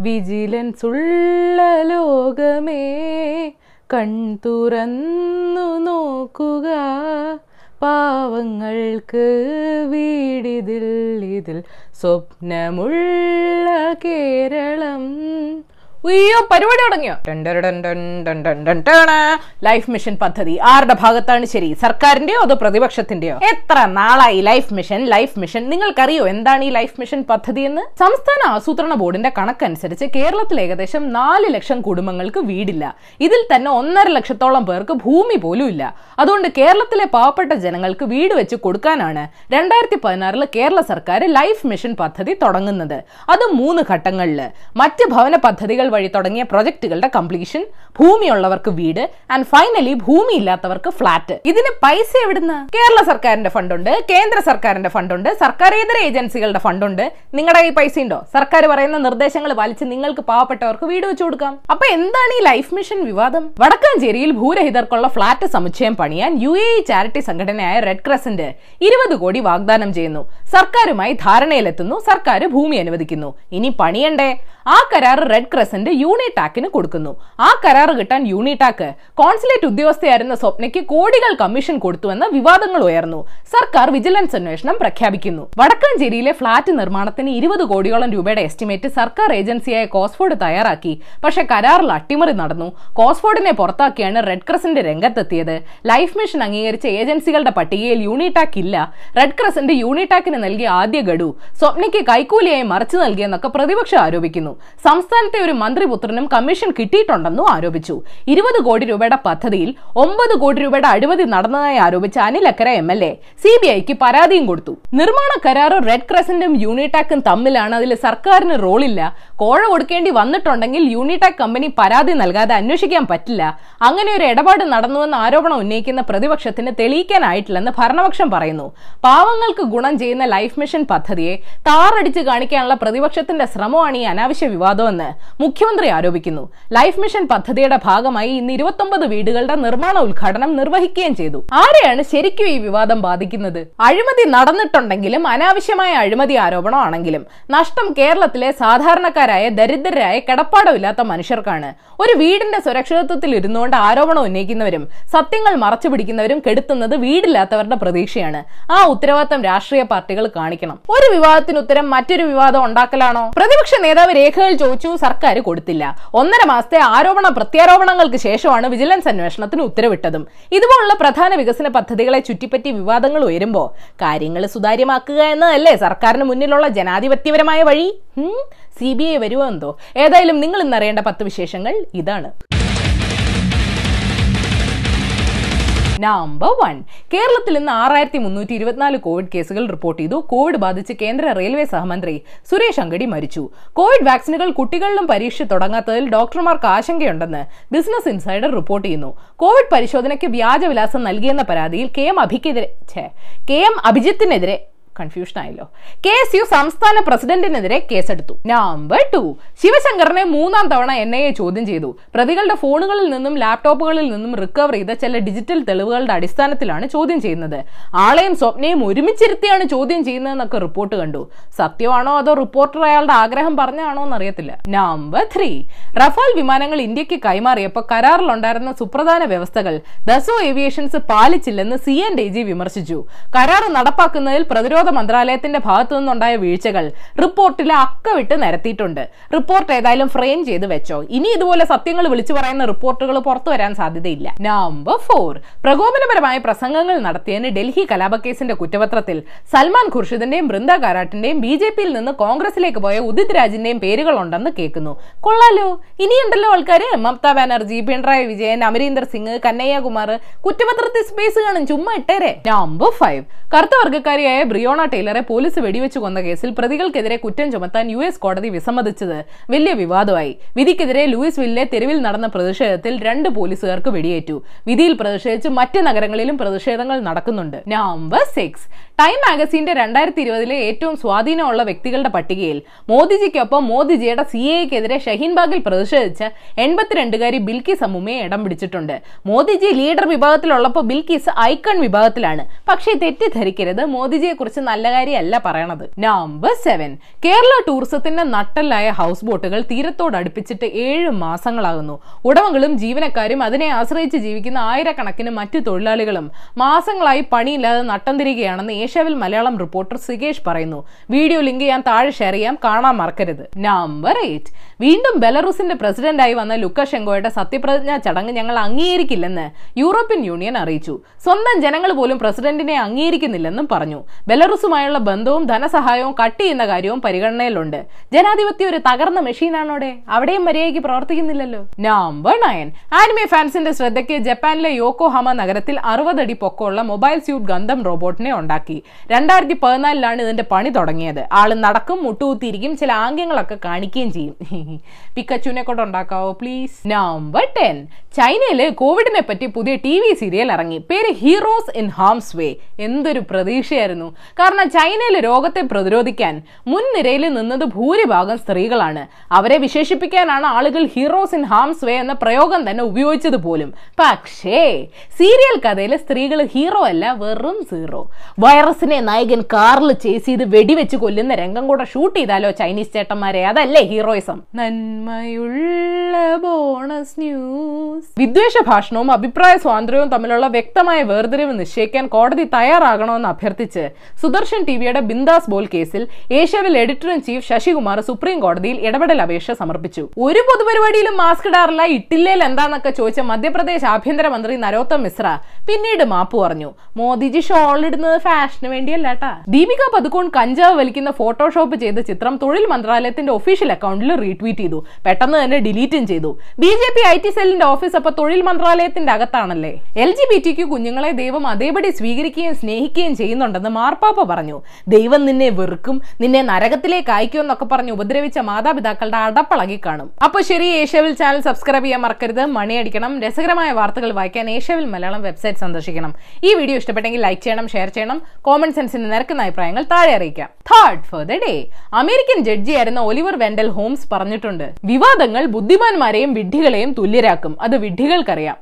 Vigilance ഉള്ള ലോകമേ കൺ തുറന്നു നോക്കുക. പാവങ്ങൾക്ക് വീടിതിൽ ഇതിൽ സ്വപ്നമുള്ള കേരളം ഉയ്യോ പരിപാടി തുടങ്ങിയോ. ലൈഫ് മിഷൻ പദ്ധതി ആരുടെ ഭാഗത്താണ് ശരി? സർക്കാരിന്റെയോ അതോ പ്രതിപക്ഷത്തിന്റെയോ? എത്ര നാളായി ലൈഫ് മിഷൻ ലൈഫ് മിഷൻ നിങ്ങൾക്കറിയോ എന്താണ് ഈ ലൈഫ് മിഷൻ പദ്ധതി എന്ന്? സംസ്ഥാന ആസൂത്രണ ബോർഡിന്റെ കണക്കനുസരിച്ച് കേരളത്തിൽ ഏകദേശം നാല് ലക്ഷം കുടുംബങ്ങൾക്ക് വീടില്ല. ഇതിൽ തന്നെ ഒന്നര ലക്ഷത്തോളം പേർക്ക് ഭൂമി പോലും ഇല്ല. അതുകൊണ്ട് കേരളത്തിലെ പാവപ്പെട്ട ജനങ്ങൾക്ക് വീട് വെച്ച് കൊടുക്കാനാണ് രണ്ടായിരത്തി പതിനാറിൽ കേരള സർക്കാർ ലൈഫ് മിഷൻ പദ്ധതി തുടങ്ങുന്നത്. അത് മൂന്ന് ഘട്ടങ്ങളിൽ. മറ്റ് ഭവന പദ്ധതികൾ വഴി തുടങ്ങിയ പ്രൊജക്ടുകളുടെ കംപ്ലീഷൻ ഭൂമിയുള്ളവർക്ക് വീട് ആൻഡ് ഫൈനലി ഭൂമി ഇല്ലാത്തവർക്ക് ഫ്ളാറ്റ് ഇതിന് പൈസ എവിടുന്ന? കേരള സർക്കാരിന്റെ ഫണ്ടുണ്ട് കേന്ദ്ര സർക്കാരിന്റെ ഫണ്ടുണ്ട് സർക്കാരേതര ഏജൻസികളുടെ ഫണ്ടുണ്ട്. നിങ്ങളുടെ കയ്യിൽ പൈസ ഉണ്ടോ? സർക്കാർ പറയുന്ന നിർദ്ദേശങ്ങൾ പാലിച്ച് നിങ്ങൾക്ക് പാവപ്പെട്ടവർക്ക് വീട് വെച്ചു കൊടുക്കാം. അപ്പൊ എന്താണ് ഈ ലൈഫ് മിഷൻ വിവാദം? വടക്കാഞ്ചേരിയിൽ ഭൂരഹിതർക്കുള്ള ഫ്ളാറ്റ് സമുച്ചയം പണിയാൻ യു എ ചാരിറ്റി സംഘടനയായ റെഡ് ക്രസന്റ് ഇരുപത് കോടി വാഗ്ദാനം ചെയ്യുന്നു. സർക്കാരുമായി ധാരണയിലെത്തുന്നു സർക്കാർ ഭൂമി അനുവദിക്കുന്നു. ഇനി പണിയണ്ടേ? ആ കരാർ റെഡ് ക്രസന്റ് യൂണിടാക്കിന് കൊടുക്കുന്നു. ആ കരാർ കിട്ടാൻ യൂണിടാക്ക് കോൺസുലേറ്റ് ഉദ്യോഗസ്ഥയായിരുന്ന സ്വപ്നയ്ക്ക് കോടികൾ കമ്മീഷൻ കൊടുത്തുവെന്ന വിവാദങ്ങൾ ഉയർന്നു. സർക്കാർ വിജിലൻസ് അന്വേഷണം പ്രഖ്യാപിക്കുന്നു. വടക്കാഞ്ചേരിയിലെ ഫ്ളാറ്റ് നിർമ്മാണത്തിന് ഇരുപത് കോടിയോളം രൂപയുടെ എസ്റ്റിമേറ്റ് സർക്കാർ ഏജൻസിയായ കോസ്ഫോർഡ് തയ്യാറാക്കി. പക്ഷേ കരാറിൽ അട്ടിമറി നടന്നു. കോസ്ഫോർഡിനെ പുറത്താക്കിയാണ് റെഡ് ക്രസന്റ് രംഗത്തെത്തിയത്. ലൈഫ് മിഷൻ അംഗീകരിച്ച ഏജൻസികളുടെ പട്ടികയിൽ യൂണിടാക്ക് ഇല്ല. റെഡ് ക്രസന്റ് യൂണിടാക്കിന് നൽകിയ ആദ്യ ഗഡു സ്വപ്നയ്ക്ക് കൈക്കൂലിയായി മറിച്ചു നൽകിയെന്നൊക്കെ പ്രതിപക്ഷം ആരോപിക്കുന്നു. സംസ്ഥാനത്തെ ഒരു മന്ത്രിപുത്രനും കമ്മീഷൻ കിട്ടിയിട്ടുണ്ടെന്നും ആരോപിച്ചു. ഇരുപത് കോടി രൂപയുടെ പദ്ധതിയിൽ ഒമ്പത് കോടി രൂപയുടെ അഴിമതി നടന്നതായി ആരോപിച്ച Anil Akkara M L A C B ഐക്ക് പരാതിയും കൊടുത്തു. നിർമ്മാണ കരാറും റെഡ് ക്രസന്റും യൂണിടാക്കും തമ്മിലാണ്. അതിൽ സർക്കാരിന് റോളില്ല. കോഴ കൊടുക്കേണ്ടി വന്നിട്ടുണ്ടെങ്കിൽ യൂണിടാക് കമ്പനി പരാതി നൽകാതെ അന്വേഷിക്കാൻ പറ്റില്ല. അങ്ങനെ ഒരു ഇടപാട് നടന്നുവെന്ന ആരോപണം ഉന്നയിക്കുന്ന പ്രതിപക്ഷത്തിന് തെളിയിക്കാനായിട്ടില്ലെന്ന് ഭരണപക്ഷം പറയുന്നു. പാവങ്ങൾക്ക് ഗുണം ചെയ്യുന്ന ലൈഫ് മിഷൻ പദ്ധതിയെ താറടിച്ച് കാണിക്കാനുള്ള പ്രതിപക്ഷത്തിന്റെ ശ്രമമാണ് ഈ അനാവശ്യ വിവാദമെന്ന് മുഖ്യമന്ത്രി ആരോപിക്കുന്നു. ലൈഫ് മിഷൻ പദ്ധതിയുടെ ഭാഗമായി ഇന്ന് ഇരുപത്തൊമ്പത് വീടുകളുടെ നിർമ്മാണ ഉദ്ഘാടനം നിർവഹിക്കുകയും ചെയ്തു. ആരെയാണ് ശരിക്കും ഈ വിവാദം ബാധിക്കുന്നത്? അഴിമതി നടന്നിട്ടുണ്ടെങ്കിലും അനാവശ്യമായ അഴിമതി ആരോപണമാണെങ്കിലും നഷ്ടം കേരളത്തിലെ സാധാരണക്കാരായ ദരിദ്രരായ കിടപ്പാടമില്ലാത്ത മനുഷ്യർക്കാണ്. ഒരു വീടിന്റെ സുരക്ഷിതത്വത്തിൽ ഇരുന്നുകൊണ്ട് ആരോപണം ഉന്നയിക്കുന്നവരും സത്യങ്ങൾ മറച്ചു പിടിക്കുന്നവരും കെടുത്തുന്നത് വീടില്ലാത്തവരുടെ പ്രതീക്ഷയാണ്. ആ ഉത്തരവാദിത്തം രാഷ്ട്രീയ പാർട്ടികൾ കാണിക്കണം. ഒരു വിവാദത്തിന് ഉത്തരം മറ്റൊരു വിവാദം ഉണ്ടാക്കലാണോ? പ്രതിപക്ഷ നേതാവ് രേഖകൾ ചോദിച്ചു സർക്കാർ കൊടുത്തില്ല. ഒന്നര മാസത്തെ ആരോപണ പ്രത്യാരോപണങ്ങൾക്ക് ശേഷമാണ് വിജിലൻസ് അന്വേഷണത്തിന് ഉത്തരവിട്ടതും. ഇതുപോലുള്ള പ്രധാന വികസന പദ്ധതികളെ ചുറ്റിപ്പറ്റി വിവാദങ്ങൾ ഉയരുമ്പോൾ കാര്യങ്ങൾ സുതാര്യമാക്കുക എന്നതല്ലേ സർക്കാരിന് മുന്നിലുള്ള ജനാധിപത്യപരമായ വഴി? സി ബി ഐ വരുമോ എന്തോ? ഏതായാലും നിങ്ങൾ ഇന്നറിയേണ്ട പത്ത് വിശേഷങ്ങൾ ഇതാണ്. നമ്പർ വൺ കേരളത്തിൽ ഇന്ന് ആറായിരത്തി മുന്നൂറ്റി ഇരുപത്തിനാല് കോവിഡ് കേസുകൾ റിപ്പോർട്ട് ചെയ്തു. കോവിഡ് ബാധിച്ച് കേന്ദ്ര റെയിൽവേ സഹമന്ത്രി സുരേഷ് അങ്കടി മരിച്ചു. കോവിഡ് വാക്സിനുകൾ കുട്ടികളിലും പരീക്ഷ തുടങ്ങാത്തതിൽ ഡോക്ടർമാർക്ക് ആശങ്കയുണ്ടെന്ന് ബിസിനസ് ഇൻസൈഡർ റിപ്പോർട്ട് ചെയ്യുന്നു. കോവിഡ് പരിശോധനയ്ക്ക് വ്യാജവിലാസം നൽകിയെന്ന പരാതിയിൽ കെ എം അഭിക്കെതിരെ കെ എം അഭിജിത്തിനെതിരെ കൺഫ്യൂഷൻ ആയല്ലോ. കെ എസ് യു സംസ്ഥാന പ്രസിഡന്റിനെതിരെ കേസെടുത്തു. നമ്പർ ടു ശിവശങ്കറിനെ മൂന്നാം തവണ എൻ ഐ എ ചോദ്യം ചെയ്തു. പ്രതികളുടെ ഫോണുകളിൽ നിന്നും ലാപ്ടോപ്പുകളിൽ നിന്നും റിക്കവർ ചെയ്ത ചില ഡിജിറ്റൽ തെളിവുകളുടെ അടിസ്ഥാനത്തിലാണ് ചോദ്യം ചെയ്യുന്നത്. ആളെയും സ്വപ്നയും ഒരുമിച്ചിരുത്തിയാണ് ചോദ്യം ചെയ്യുന്നതെന്നൊക്കെ റിപ്പോർട്ട് കണ്ടു. സത്യമാണോ അതോ റിപ്പോർട്ടർ അയാളുടെ ആഗ്രഹം പറഞ്ഞാണോ എന്നറിയത്തില്ല. നമ്പർ ത്രീ റഫാൽ വിമാനങ്ങൾ ഇന്ത്യയ്ക്ക് കൈമാറിയപ്പോൾ കരാറിലുണ്ടായിരുന്ന സുപ്രധാന വ്യവസ്ഥകൾ ദസോ ഏവിയേഷൻസ് പാലിച്ചില്ലെന്ന് സി എൻ ഡി ജി വിമർശിച്ചു. കരാർ നടപ്പാക്കുന്നതിൽ പ്രതിരോധ മന്ത്രാലയത്തിന്റെ ഭാഗത്തു നിന്നുണ്ടായ വീഴ്ചകൾ റിപ്പോർട്ടിൽ അക്കവിട്ട് നിരത്തിയിട്ടുണ്ട്. റിപ്പോർട്ട് ഏതായാലും ഫ്രെയിം ചെയ്ത് വെച്ചോ. ഇനി ഇതുപോലെ സത്യങ്ങൾ വിളിച്ചു പറയുന്ന റിപ്പോർട്ടുകൾ പുറത്തു വരാൻ സാധ്യതയില്ല. നമ്പർ ഫോർ പ്രകോപനപരമായ പ്രസംഗങ്ങൾ നടത്തിയതിന് ഡൽഹി കലാപക്കേസിന്റെ കുറ്റപത്രത്തിൽ സൽമാൻ ഖുർഷിദിന്റെയും ബൃന്ദ കാരാട്ടിന്റെയും ബി ജെ പിയിൽ നിന്ന് കോൺഗ്രസിലേക്ക് പോയ ഉദിത് രാജിന്റെയും പേരുകളുണ്ടെന്ന് കേൾക്കുന്നു. കൊള്ളാലോ. ഇനിയുണ്ടല്ലോ ആൾക്കാര്. മമതാ ബാനർജി പിണറായി വിജയൻ അമരീന്ദർ സിംഗ് കന്നയ്യകുമാർ. കുറ്റപത്രത്തിൽ സ്പേസ് കാണും. ചുമ്മാ ഇട്ടേരെ. നമ്പർ ഫൈവ് കറുത്ത വർഗക്കാരിയായ ബ്രിയോണ ടൈലറെ പോലീസ് വെടിവെച്ച് കൊന്ന കേസിൽ പ്രതികൾക്കെതിരെ കുറ്റം ചുമത്താൻ യു എസ് കോടതി വിസമ്മതിച്ചത് വലിയ വിവാദമായി. വിധിക്കെതിരെ ലൂയിസ് വില്ലെ തെരുവിൽ നടന്ന പ്രതിഷേധത്തിൽ രണ്ട് പോലീസുകാർക്ക് വെടിയേറ്റു. വിധിയിൽ പ്രതിഷേധിച്ച് മറ്റ് നഗരങ്ങളിലും പ്രതിഷേധങ്ങൾ നടക്കുന്നുണ്ട്. നമ്പർ സിക്സ് ടൈം മാഗസീന്റെ രണ്ടായിരത്തി ഇരുപതിലെ ഏറ്റവും സ്വാധീനമുള്ള വ്യക്തികളുടെ പട്ടികയിൽ മോദിജിക്കൊപ്പം മോദിജിയുടെ സി എക്കെതിരെ ഷഹീൻബാഗിൽ പ്രതിഷേധിച്ച എൺപത്തിരണ്ടുകാരി ബിൽക്കിസ് അമ്മുമ്മയെ ഇടം പിടിച്ചിട്ടുണ്ട്. മോദിജി ലീഡർ വിഭാഗത്തിലുള്ളപ്പോൾ ബിൽക്കിസ് ഐക്കൺ വിഭാഗത്തിലാണ്. പക്ഷേ തെറ്റിദ്ധരിക്കരുത്. മോദിജിയെ കുറിച്ച് നല്ല കാര്യമല്ല പറയണത്. നമ്പർ സെവൻ കേരള ടൂറിസത്തിന്റെ നട്ടല്ലായ ഹൗസ് ബോട്ടുകൾ തീരത്തോട് അടുപ്പിച്ചിട്ട് ഏഴ് മാസങ്ങളാകുന്നു. ഉടമകളും ജീവനക്കാരും അതിനെ ആശ്രയിച്ച് ജീവിക്കുന്ന ആയിരക്കണക്കിന് മറ്റു തൊഴിലാളികളും മാസങ്ങളായി പണിയില്ലാതെ നട്ടം തിരികെയാണെന്ന് ഏഷ്യാവിൽ മലയാളം റിപ്പോർട്ടർ സികേഷ് പറയുന്നു. വീഡിയോ ലിങ്ക് ഞാൻ താഴെ ഷെയർ ചെയ്യാം. കാണാൻ മറക്കരുത്. നമ്പർ എയ്റ്റ് വീണ്ടും ബെലറൂസിന്റെ പ്രസിഡന്റായി വന്ന ലുക്കഷെങ്കോയുടെ സത്യപ്രതിജ്ഞാ ചടങ്ങ് ഞങ്ങൾ അംഗീകരിക്കില്ലെന്ന് യൂറോപ്യൻ യൂണിയൻ അറിയിച്ചു. സ്വന്തം ജനങ്ങൾ പോലും പ്രസിഡന്റിനെ അംഗീകരിക്കുന്നില്ലെന്നും പറഞ്ഞു. ബെലറൂസുമായുള്ള ബന്ധവും ധനസഹായവും കട്ട് ചെയ്യുന്ന കാര്യവും പരിഗണനയിലുണ്ട്. ജനാധിപത്യം ഒരു തകർന്ന മെഷീനാണോടെ? അവിടെയും മര്യാദയ്ക്ക് പ്രവർത്തിക്കുന്നില്ലല്ലോ. നമ്പർ നയൻ ആനിമെ ഫാൻസിന്റെ ശ്രദ്ധയ്ക്ക് ജപ്പാനിലെ യോക്കോഹാമ നഗരത്തിൽ അറുപതടി പൊക്കമുള്ള മൊബൈൽ സ്യൂട്ട് ഗന്ധം റോബോട്ടിനെ ഉണ്ടാക്കി. രണ്ടായിരത്തി പതിനാലിലാണ് ഇതിന്റെ പണി തുടങ്ങിയത്. ആൾ നടക്കും മുട്ടുകുത്തിയിരിക്കും ചില ആംഗ്യങ്ങളൊക്കെ കാണിക്കുകയും ചെയ്യും. പിക്കച്ചുവിനെ കൊണ്ട് ഉണ്ടാക്കാവോ പ്ലീസ് നമ്പർ ടെൻ ചൈനയിൽ കോവിഡിനെ പറ്റി പുതിയ ടി വി സീരിയൽ ഇറങ്ങി. പേര് ഹീറോസ് ഇൻ ഹാംസ് വേ എന്തൊരു പ്രതീക്ഷയായിരുന്നു. കാരണം ചൈനയിൽ രോഗത്തെ പ്രതിരോധിക്കാൻ മുൻനിരയിൽ നിന്നത് ഭൂരിഭാഗം സ്ത്രീകളാണ്. അവരെ വിശേഷിപ്പിക്കാനാണ് ആളുകൾ ഹീറോസ് ഇൻ ഹാംസ് വേ എന്ന പ്രയോഗം തന്നെ ഉപയോഗിച്ചത് പോലും. പക്ഷേ സീരിയൽ കഥയിലെ സ്ത്രീകൾ ഹീറോ അല്ല വെറും സീറോ വൈറസിനെ നായകൻ കാറിൽ ചേസ് ചെയ്ത് വെടിവെച്ച് കൊല്ലുന്ന രംഗം കൂടെ ഷൂട്ട് ചെയ്താലോ ചൈനീസ് ചേട്ടന്മാരെ? അതല്ലേ ഹീറോയിസം നന്മയുള്ള ബോണസ് ന്യൂസ് വിദ്വേഷ ഭാഷണവും അഭിപ്രായ സ്വാതന്ത്ര്യവും തമ്മിലുള്ള വ്യക്തമായ വേർതിരിവ് നിശ്ചയിക്കാൻ കോടതി തയ്യാറാകണമെന്ന് അഭ്യർത്ഥിച്ച് സുദർശൻ ടിവിയുടെ ബിന്ദാസ് ബോൾ കേസിൽ ഏഷ്യാവിൽ editor in chief Sasikumar supreme കോടതിയിൽ ഇടപെടൽ അപേക്ഷ സമർപ്പിച്ചു. ഒരു പൊതുപരിപാടിയിലും മാസ്ക് ഇടാറില്ല ഇട്ടില്ലേൽ എന്താന്നൊക്കെ ചോദിച്ച മധ്യപ്രദേശ് ആഭ്യന്തരമന്ത്രി നരോത്തം മിശ്ര പിന്നീട് മാപ്പ് പറഞ്ഞു. മോദിജി ഷോൾ ഇടുന്നത് ഫാഷന് വേണ്ടിയല്ലാട്ടാ. ദീപിക പതുക്കോൺ കഞ്ചാവ് വലിക്കുന്ന ഫോട്ടോഷോപ്പ് ചെയ്ത ചിത്രം തൊഴിൽ മന്ത്രാലയത്തിന്റെ ഒഫീഷ്യൽ അക്കൗണ്ടിൽ റീട്വീറ്റ് ചെയ്തു. പെട്ടെന്ന് തന്നെ ഡിലീറ്റും ചെയ്തു. B J P I T സെല്ലിന്റെ ഓഫീസ് അപ്പൊ തൊഴിൽ മന്ത്രാലയത്തിന്റെ അകത്താണല്ലേ? എൽ ജി ബി ടിക്ക് കുഞ്ഞുങ്ങളെ ദൈവം അതേപടി സ്വീകരിക്കുകയും സ്നേഹിക്കുകയും ചെയ്യുന്നുണ്ടെന്ന് മാർപ്പാപ്പ പറഞ്ഞു ദൈവം നിന്നെ വെറുക്കും നിന്നെ നരകത്തിലേക്ക് അയക്കും എന്നൊക്കെ പറഞ്ഞ് ഉപദ്രവിച്ച മാതാപിതാക്കളുടെ അടപ്പളകി കാണും അപ്പൊ ശരി ഏഷ്യവിൽ ചാനൽ സബ്സ്ക്രൈബ് ചെയ്യാൻ മറക്കരുത് മണിയടിക്കണം രസകരമായ വാർത്തകൾ വായിക്കാൻ ഏഷ്യവിൽ മലയാളം വെബ്സൈറ്റ് സന്ദർശിക്കണം. ഈ വീഡിയോ ഇഷ്ടപ്പെട്ടെങ്കിൽ ലൈക്ക് ചെയ്യണം ഷെയർ ചെയ്യണം കോമൺ സെൻസിന് നിരക്കുന്ന അഭിപ്രായങ്ങൾ താഴെ അറിയിക്കാം. Third for the day American ജഡ്ജിയായിരുന്ന ഒലിവർ വെൻഡൽ ഹോംസ് പറഞ്ഞിട്ടുണ്ട് വിവാദങ്ങൾ ബുദ്ധിമാന്മാരെയും വിഡ്ഢികളെയും തുല്യരാക്കും അത് വിഡ്ഢികൾക്കറിയാം.